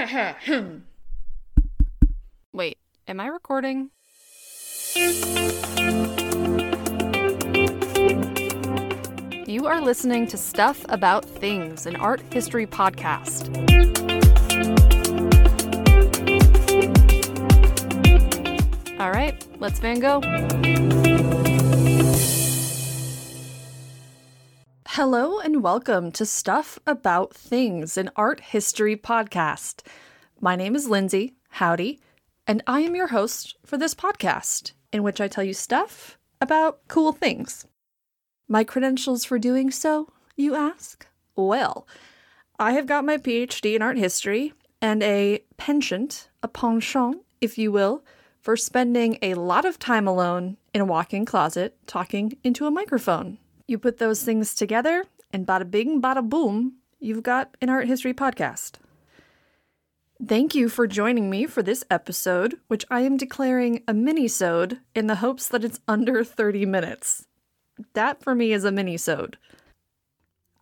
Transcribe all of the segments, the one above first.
Wait, am I recording? You are listening to Stuff About Things, an art history podcast. All right, let's Van Gogh. Hello and welcome to Stuff About Things, an art history podcast. My name is Lindsay. Howdy. And I am your host for this podcast, in which I tell you stuff about cool things. My credentials for doing so, you ask? Well, I have got my PhD in art history and a penchant, a penchant, if you will, for spending a lot of time alone in a walk in closet talking into a microphone. You put those things together, and bada bing, bada boom, you've got an art history podcast. Thank you for joining me for this episode, which I am declaring a mini-sode in the hopes that it's under 30 minutes. That for me is a mini-sode.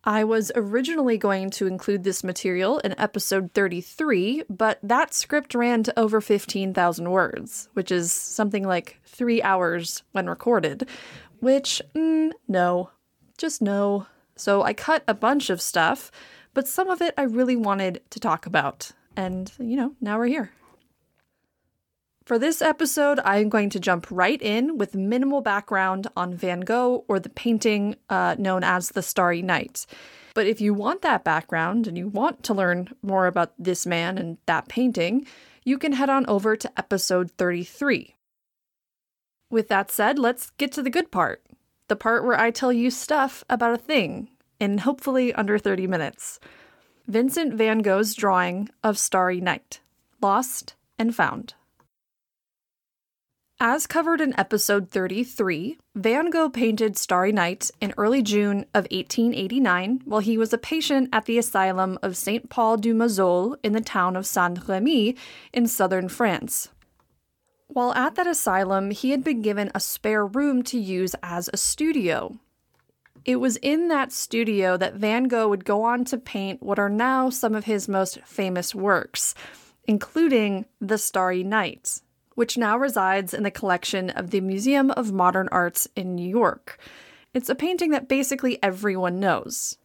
I was originally going to include this material in episode 33, but that script ran to over 15,000 words, which is something like three hours when recorded, which, mm, no, just no. So I cut a bunch of stuff, but some of it I really wanted to talk about. And, you know, now we're here. For this episode, I am going to jump right in with minimal background on Van Gogh or the painting uh, known as The Starry Night. But if you want that background and you want to learn more about this man and that painting, you can head on over to episode 33. With that said, let's get to the good part the part where I tell you stuff about a thing in hopefully under 30 minutes. Vincent van Gogh's drawing of Starry Night Lost and Found. As covered in episode 33, Van Gogh painted Starry Night in early June of 1889 while he was a patient at the asylum of Saint Paul de Mausole in the town of Saint Remy in southern France. While at that asylum, he had been given a spare room to use as a studio. It was in that studio that Van Gogh would go on to paint what are now some of his most famous works, including The Starry Night, which now resides in the collection of the Museum of Modern Arts in New York. It's a painting that basically everyone knows.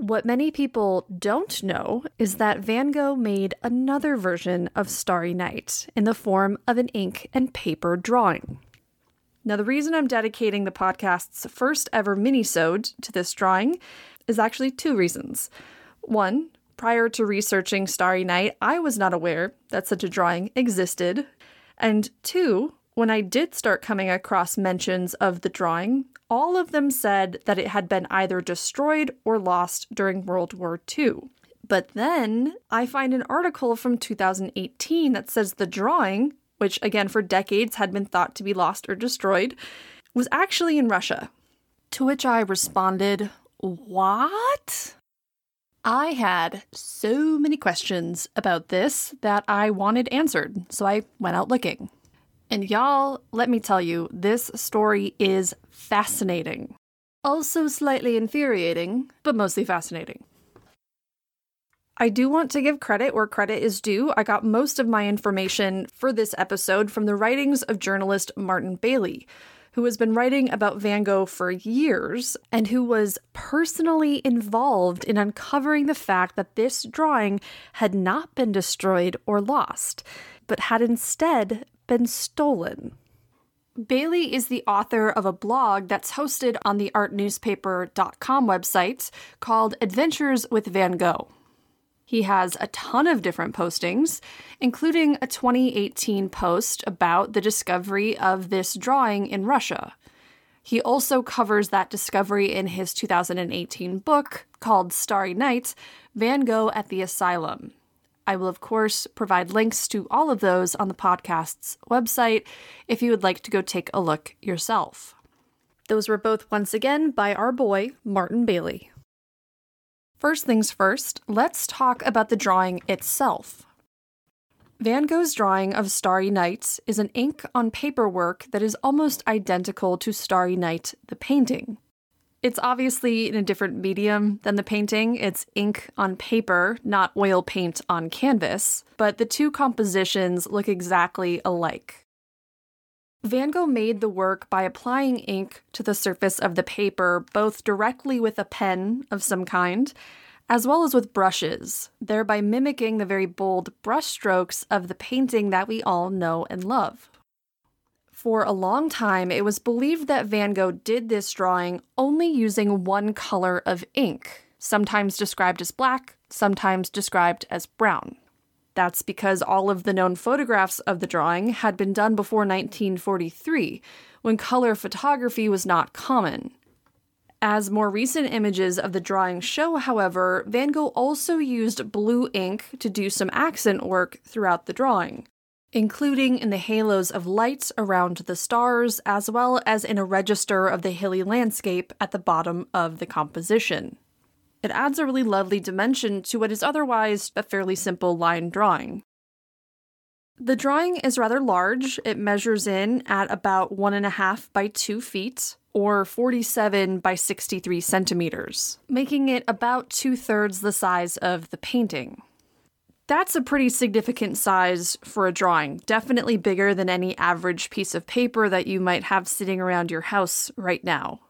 What many people don't know is that Van Gogh made another version of Starry Night in the form of an ink and paper drawing. Now, the reason I'm dedicating the podcast's first ever mini-sode to this drawing is actually two reasons. One, prior to researching Starry Night, I was not aware that such a drawing existed. And two, when I did start coming across mentions of the drawing, all of them said that it had been either destroyed or lost during World War II. But then I find an article from 2018 that says the drawing, which again for decades had been thought to be lost or destroyed, was actually in Russia. To which I responded, What? I had so many questions about this that I wanted answered, so I went out looking. And y'all, let me tell you, this story is fascinating. Also slightly infuriating, but mostly fascinating. I do want to give credit where credit is due. I got most of my information for this episode from the writings of journalist Martin Bailey, who has been writing about Van Gogh for years and who was personally involved in uncovering the fact that this drawing had not been destroyed or lost, but had instead been stolen. Bailey is the author of a blog that's hosted on the artnewspaper.com website called Adventures with Van Gogh. He has a ton of different postings, including a 2018 post about the discovery of this drawing in Russia. He also covers that discovery in his 2018 book called Starry Night Van Gogh at the Asylum. I will, of course, provide links to all of those on the podcast's website if you would like to go take a look yourself. Those were both once again by our boy, Martin Bailey. First things first, let's talk about the drawing itself. Van Gogh's drawing of Starry Night is an ink on paper work that is almost identical to Starry Night, the painting. It's obviously in a different medium than the painting. It's ink on paper, not oil paint on canvas, but the two compositions look exactly alike. Van Gogh made the work by applying ink to the surface of the paper, both directly with a pen of some kind, as well as with brushes, thereby mimicking the very bold brushstrokes of the painting that we all know and love. For a long time, it was believed that Van Gogh did this drawing only using one color of ink, sometimes described as black, sometimes described as brown. That's because all of the known photographs of the drawing had been done before 1943, when color photography was not common. As more recent images of the drawing show, however, Van Gogh also used blue ink to do some accent work throughout the drawing including in the halos of lights around the stars, as well as in a register of the hilly landscape at the bottom of the composition. It adds a really lovely dimension to what is otherwise a fairly simple line drawing. The drawing is rather large. It measures in at about one and a half by two feet, or 47 by 63 centimeters, making it about two thirds the size of the painting. That's a pretty significant size for a drawing, definitely bigger than any average piece of paper that you might have sitting around your house right now.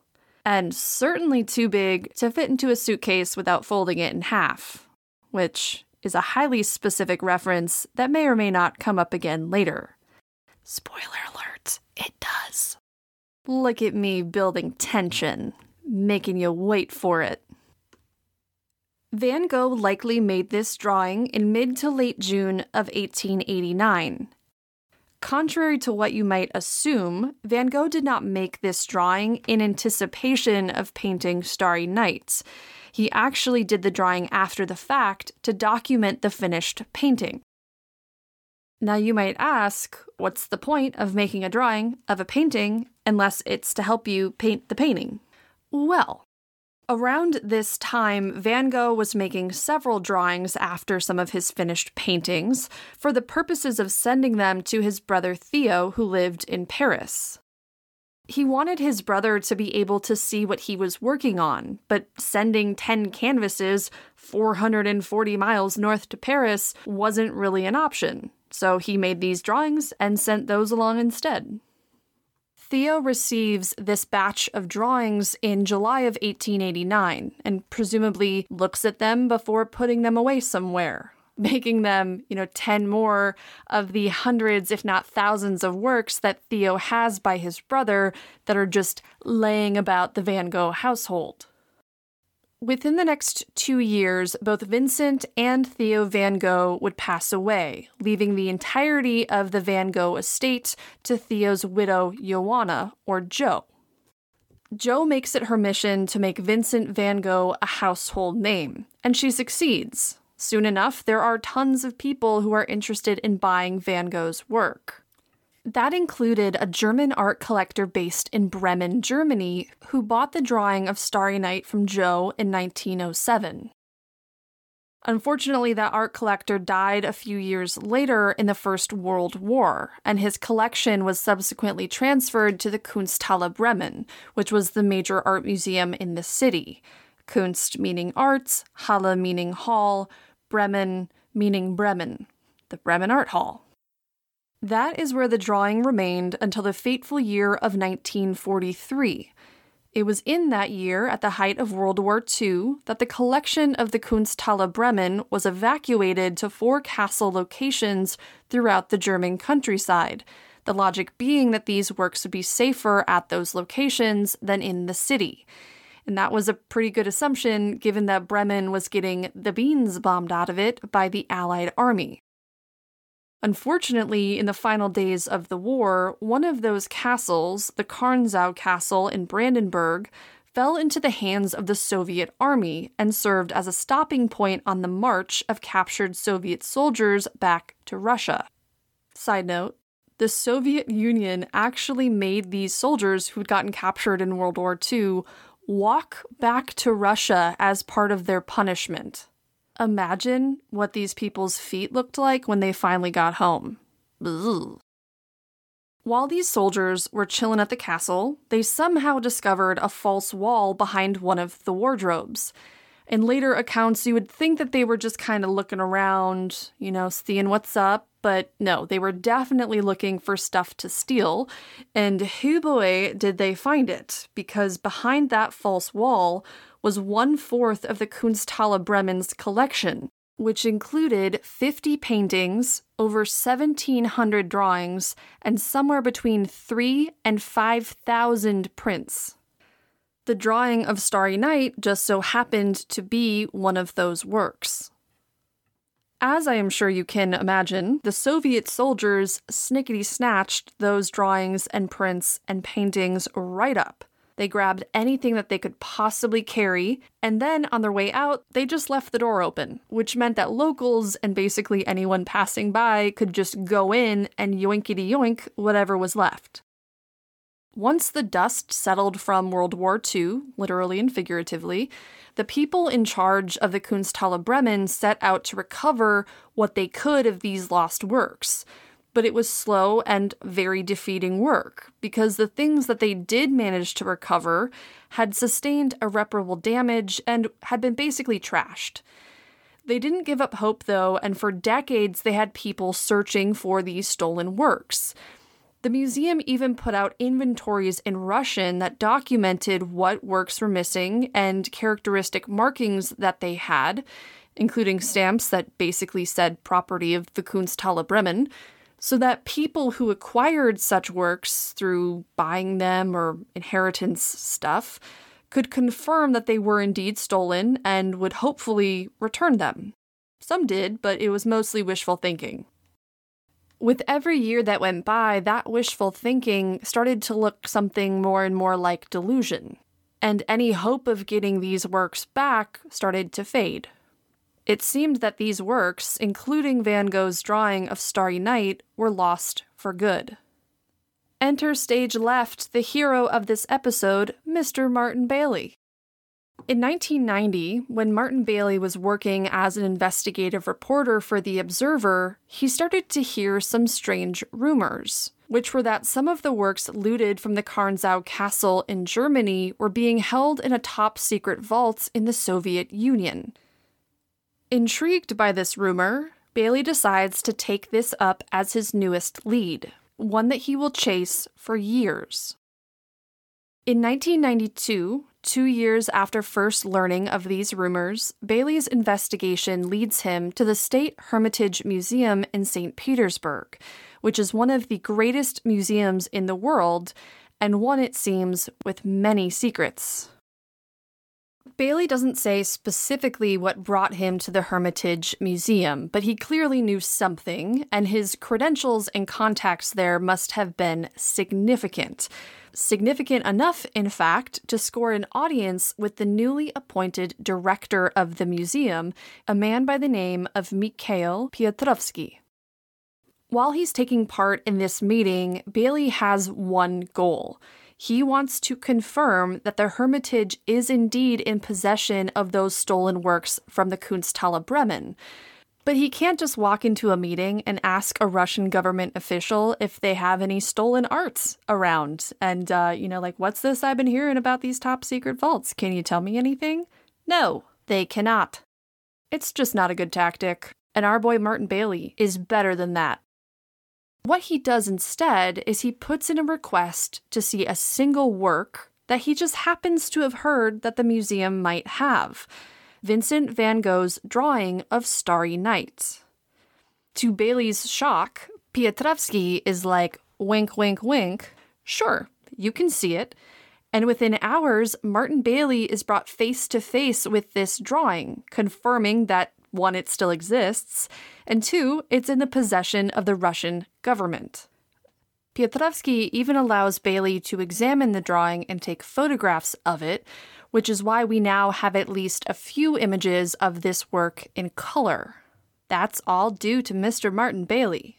And certainly too big to fit into a suitcase without folding it in half, which is a highly specific reference that may or may not come up again later. Spoiler alert, it does. Look at me building tension, making you wait for it. Van Gogh likely made this drawing in mid to late June of 1889. Contrary to what you might assume, Van Gogh did not make this drawing in anticipation of painting Starry Nights. He actually did the drawing after the fact to document the finished painting. Now, you might ask, what's the point of making a drawing of a painting unless it's to help you paint the painting? Well, Around this time, Van Gogh was making several drawings after some of his finished paintings for the purposes of sending them to his brother Theo, who lived in Paris. He wanted his brother to be able to see what he was working on, but sending 10 canvases 440 miles north to Paris wasn't really an option. So he made these drawings and sent those along instead. Theo receives this batch of drawings in July of 1889 and presumably looks at them before putting them away somewhere, making them, you know, 10 more of the hundreds, if not thousands, of works that Theo has by his brother that are just laying about the Van Gogh household. Within the next two years, both Vincent and Theo Van Gogh would pass away, leaving the entirety of the Van Gogh estate to Theo's widow, Joanna, or Jo. Jo makes it her mission to make Vincent Van Gogh a household name, and she succeeds. Soon enough, there are tons of people who are interested in buying Van Gogh's work. That included a German art collector based in Bremen, Germany, who bought the drawing of Starry Night from Jo in 1907. Unfortunately, that art collector died a few years later in the First World War, and his collection was subsequently transferred to the Kunsthalle Bremen, which was the major art museum in the city. Kunst meaning arts, Halle meaning hall, Bremen meaning Bremen, the Bremen Art Hall. That is where the drawing remained until the fateful year of 1943. It was in that year, at the height of World War II, that the collection of the Kunsthalle Bremen was evacuated to four castle locations throughout the German countryside, the logic being that these works would be safer at those locations than in the city. And that was a pretty good assumption given that Bremen was getting the beans bombed out of it by the Allied army. Unfortunately, in the final days of the war, one of those castles, the Karnzow Castle in Brandenburg, fell into the hands of the Soviet army and served as a stopping point on the march of captured Soviet soldiers back to Russia. Side note the Soviet Union actually made these soldiers who'd gotten captured in World War II walk back to Russia as part of their punishment imagine what these people's feet looked like when they finally got home. Ugh. While these soldiers were chilling at the castle, they somehow discovered a false wall behind one of the wardrobes. In later accounts, you would think that they were just kind of looking around, you know, seeing what's up, but no, they were definitely looking for stuff to steal. And who boy did they find it, because behind that false wall was one fourth of the Kunsthalle Bremen's collection, which included 50 paintings, over 1,700 drawings, and somewhere between 3 and 5,000 prints. The drawing of Starry Night just so happened to be one of those works. As I am sure you can imagine, the Soviet soldiers snickety snatched those drawings and prints and paintings right up. They grabbed anything that they could possibly carry, and then on their way out, they just left the door open, which meant that locals and basically anyone passing by could just go in and yoinkity yoink whatever was left. Once the dust settled from World War II, literally and figuratively, the people in charge of the Kunsthalle Bremen set out to recover what they could of these lost works. But it was slow and very defeating work, because the things that they did manage to recover had sustained irreparable damage and had been basically trashed. They didn't give up hope, though, and for decades they had people searching for these stolen works. The museum even put out inventories in Russian that documented what works were missing and characteristic markings that they had, including stamps that basically said property of the Kunsthalle Bremen, so that people who acquired such works through buying them or inheritance stuff could confirm that they were indeed stolen and would hopefully return them. Some did, but it was mostly wishful thinking. With every year that went by, that wishful thinking started to look something more and more like delusion, and any hope of getting these works back started to fade. It seemed that these works, including Van Gogh's drawing of Starry Night, were lost for good. Enter stage left the hero of this episode, Mr. Martin Bailey. In 1990, when Martin Bailey was working as an investigative reporter for The Observer, he started to hear some strange rumors, which were that some of the works looted from the Karnzow Castle in Germany were being held in a top secret vault in the Soviet Union. Intrigued by this rumor, Bailey decides to take this up as his newest lead, one that he will chase for years. In 1992, Two years after first learning of these rumors, Bailey's investigation leads him to the State Hermitage Museum in St. Petersburg, which is one of the greatest museums in the world, and one, it seems, with many secrets. Bailey doesn't say specifically what brought him to the Hermitage Museum, but he clearly knew something, and his credentials and contacts there must have been significant significant enough, in fact, to score an audience with the newly appointed director of the museum, a man by the name of Mikhail Piotrovsky. While he's taking part in this meeting, Bailey has one goal. He wants to confirm that the Hermitage is indeed in possession of those stolen works from the Kunsthalle Bremen. But he can't just walk into a meeting and ask a Russian government official if they have any stolen arts around. And, uh, you know, like, what's this I've been hearing about these top secret vaults? Can you tell me anything? No, they cannot. It's just not a good tactic. And our boy Martin Bailey is better than that. What he does instead is he puts in a request to see a single work that he just happens to have heard that the museum might have. Vincent van Gogh's drawing of Starry Night. To Bailey's shock, Piotrovsky is like, wink, wink, wink. Sure, you can see it. And within hours, Martin Bailey is brought face to face with this drawing, confirming that one, it still exists, and two, it's in the possession of the Russian government. Piotrovsky even allows Bailey to examine the drawing and take photographs of it, which is why we now have at least a few images of this work in color. That's all due to Mr. Martin Bailey.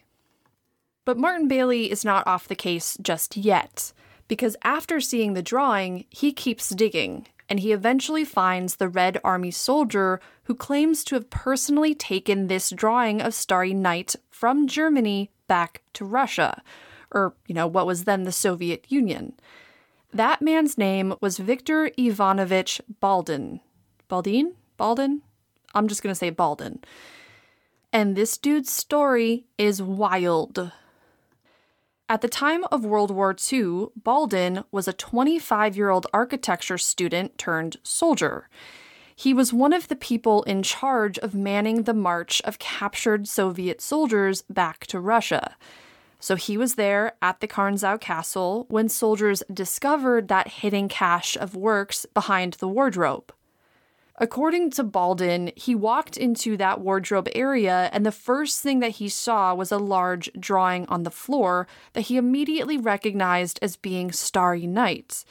But Martin Bailey is not off the case just yet, because after seeing the drawing, he keeps digging, and he eventually finds the Red Army soldier who claims to have personally taken this drawing of Starry Night from Germany back to Russia, or, you know, what was then the Soviet Union. That man's name was Viktor Ivanovich Baldin. Baldin? Baldin? I'm just going to say Baldin. And this dude's story is wild. At the time of World War II, Baldin was a 25 year old architecture student turned soldier. He was one of the people in charge of manning the march of captured Soviet soldiers back to Russia. So he was there at the Karnzow Castle when soldiers discovered that hidden cache of works behind the wardrobe. According to Baldin, he walked into that wardrobe area, and the first thing that he saw was a large drawing on the floor that he immediately recognized as being Starry Night.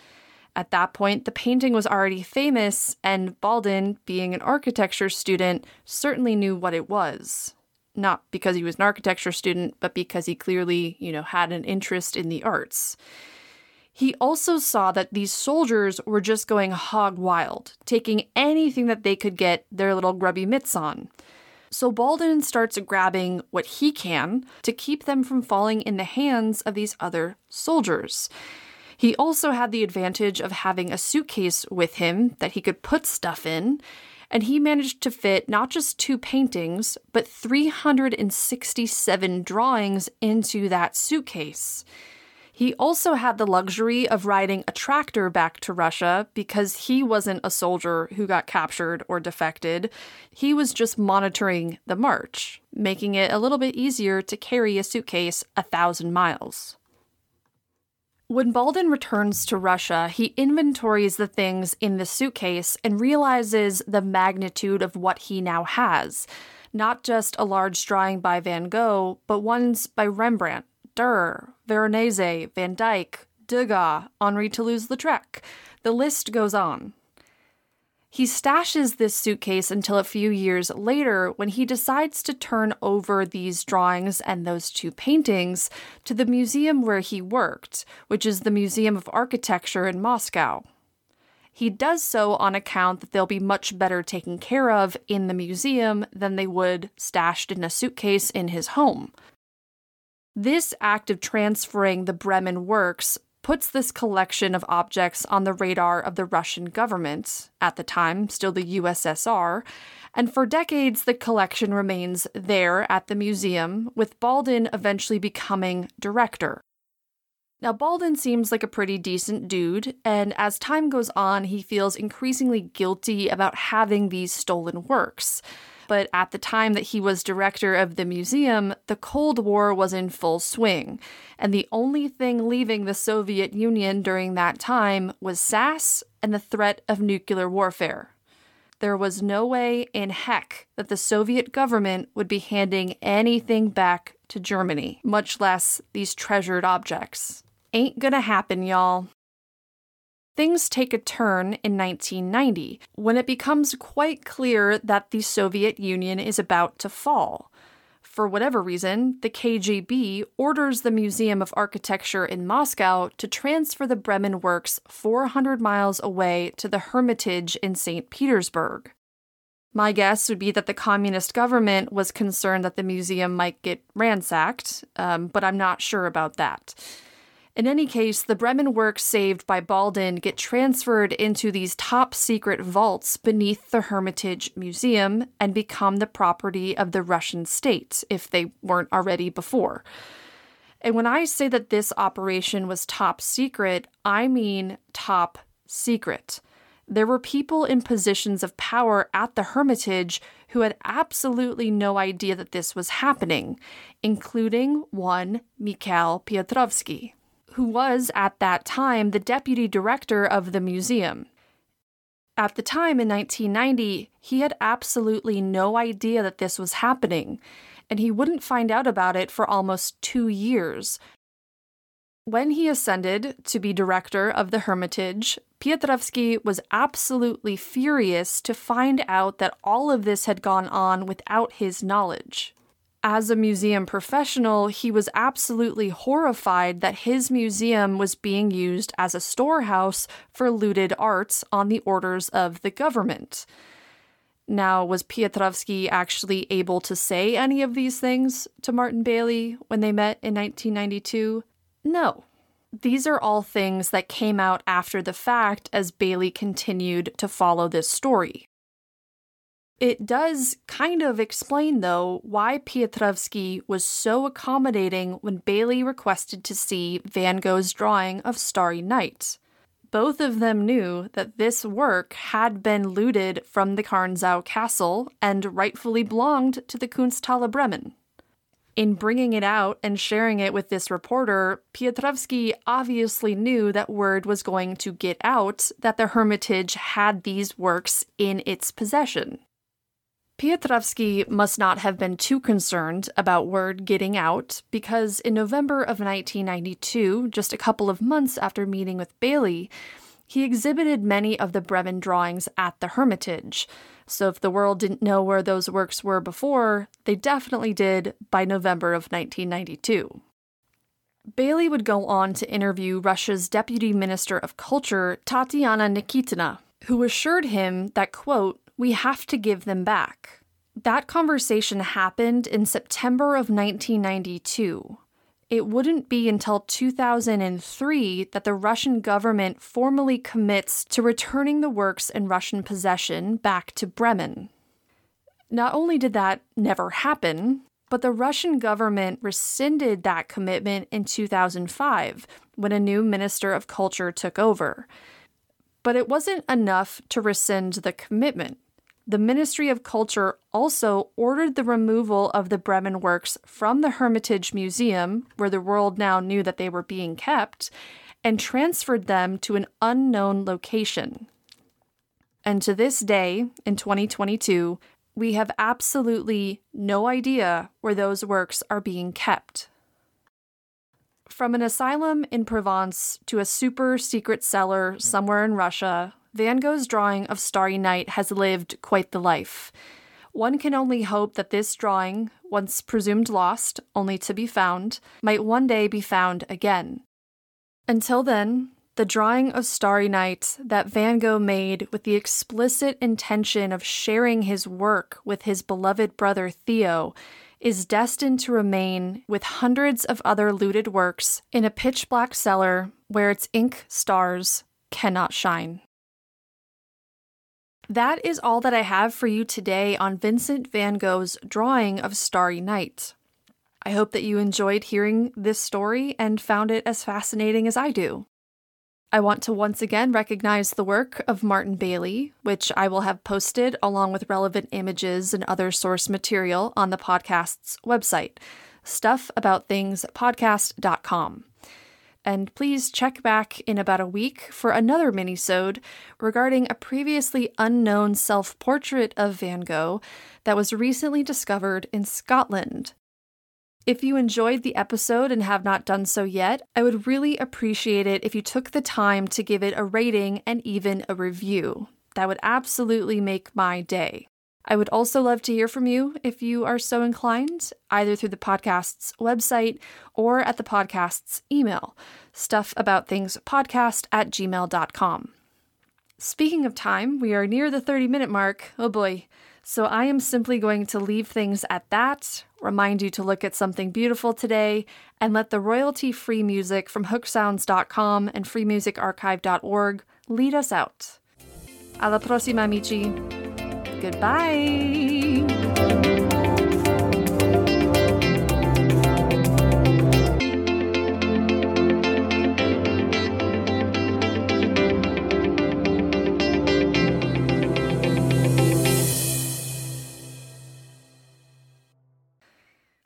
At that point, the painting was already famous, and Baldin, being an architecture student, certainly knew what it was. Not because he was an architecture student, but because he clearly, you know, had an interest in the arts. He also saw that these soldiers were just going hog wild, taking anything that they could get their little grubby mitts on. So Baldin starts grabbing what he can to keep them from falling in the hands of these other soldiers. He also had the advantage of having a suitcase with him that he could put stuff in, and he managed to fit not just two paintings, but 367 drawings into that suitcase. He also had the luxury of riding a tractor back to Russia because he wasn't a soldier who got captured or defected. He was just monitoring the march, making it a little bit easier to carry a suitcase a thousand miles. When Baldin returns to Russia, he inventories the things in the suitcase and realizes the magnitude of what he now has. Not just a large drawing by Van Gogh, but ones by Rembrandt, Veronese, Van Dyck, Degas, Henri Toulouse-Lautrec. The list goes on. He stashes this suitcase until a few years later when he decides to turn over these drawings and those two paintings to the museum where he worked, which is the Museum of Architecture in Moscow. He does so on account that they'll be much better taken care of in the museum than they would stashed in a suitcase in his home. This act of transferring the Bremen works puts this collection of objects on the radar of the Russian government, at the time still the USSR, and for decades the collection remains there at the museum, with Baldin eventually becoming director. Now, Baldin seems like a pretty decent dude, and as time goes on, he feels increasingly guilty about having these stolen works but at the time that he was director of the museum, the Cold War was in full swing, and the only thing leaving the Soviet Union during that time was SAS and the threat of nuclear warfare. There was no way in heck that the Soviet government would be handing anything back to Germany, much less these treasured objects. Ain't gonna happen, y'all things take a turn in 1990 when it becomes quite clear that the Soviet Union is about to fall. For whatever reason, the KGB orders the Museum of Architecture in Moscow to transfer the Bremen works 400 miles away to the Hermitage in St. Petersburg. My guess would be that the communist government was concerned that the museum might get ransacked, um, but I'm not sure about that. In any case, the Bremen works saved by Baldin get transferred into these top secret vaults beneath the Hermitage Museum and become the property of the Russian state, if they weren't already before. And when I say that this operation was top secret, I mean top secret. There were people in positions of power at the Hermitage who had absolutely no idea that this was happening, including one Mikhail Piotrovsky who was at that time the deputy director of the museum. At the time in 1990, he had absolutely no idea that this was happening, and he wouldn't find out about it for almost two years. When he ascended to be director of the Hermitage, Piotrovsky was absolutely furious to find out that all of this had gone on without his knowledge as a museum professional, he was absolutely horrified that his museum was being used as a storehouse for looted arts on the orders of the government. Now, was Piotrovsky actually able to say any of these things to Martin Bailey when they met in 1992? No. These are all things that came out after the fact as Bailey continued to follow this story. It does kind of explain, though, why Piotrovsky was so accommodating when Bailey requested to see Van Gogh's drawing of Starry Night. Both of them knew that this work had been looted from the Karnzow castle and rightfully belonged to the Kunsthalle Bremen. In bringing it out and sharing it with this reporter, Piotrovsky obviously knew that word was going to get out that the Hermitage had these works in its possession. Piotrovsky must not have been too concerned about word getting out because in November of 1992, just a couple of months after meeting with Bailey, he exhibited many of the Bremen drawings at the Hermitage. So if the world didn't know where those works were before, they definitely did by November of 1992. Bailey would go on to interview Russia's Deputy Minister of Culture, Tatiana Nikitina, who assured him that, quote, we have to give them back. That conversation happened in September of 1992. It wouldn't be until 2003 that the Russian government formally commits to returning the works in Russian possession back to Bremen. Not only did that never happen, but the Russian government rescinded that commitment in 2005 when a new Minister of Culture took over. But it wasn't enough to rescind the commitment the Ministry of Culture also ordered the removal of the Bremen works from the Hermitage Museum, where the world now knew that they were being kept, and transferred them to an unknown location. And to this day, in 2022, we have absolutely no idea where those works are being kept. From an asylum in Provence to a super secret cellar somewhere in Russia, Van Gogh's drawing of Starry Night has lived quite the life. One can only hope that this drawing, once presumed lost, only to be found, might one day be found again. Until then, the drawing of Starry Night that Van Gogh made with the explicit intention of sharing his work with his beloved brother Theo is destined to remain with hundreds of other looted works in a pitch black cellar where its ink stars cannot shine. That is all that I have for you today on Vincent van Gogh's drawing of Starry Night. I hope that you enjoyed hearing this story and found it as fascinating as I do. I want to once again recognize the work of Martin Bailey, which I will have posted along with relevant images and other source material on the podcast's website, stuffaboutthingspodcast.com and please check back in about a week for another minisode regarding a previously unknown self-portrait of Van Gogh that was recently discovered in Scotland. If you enjoyed the episode and have not done so yet, I would really appreciate it if you took the time to give it a rating and even a review. That would absolutely make my day. I would also love to hear from you if you are so inclined, either through the podcast's website or at the podcast's email, stuffaboutthingspodcast at gmail.com. Speaking of time, we are near the 30 minute mark. Oh boy. So I am simply going to leave things at that, remind you to look at something beautiful today, and let the royalty free music from hooksounds.com and freemusicarchive.org lead us out. Alla prossima, amici. Goodbye.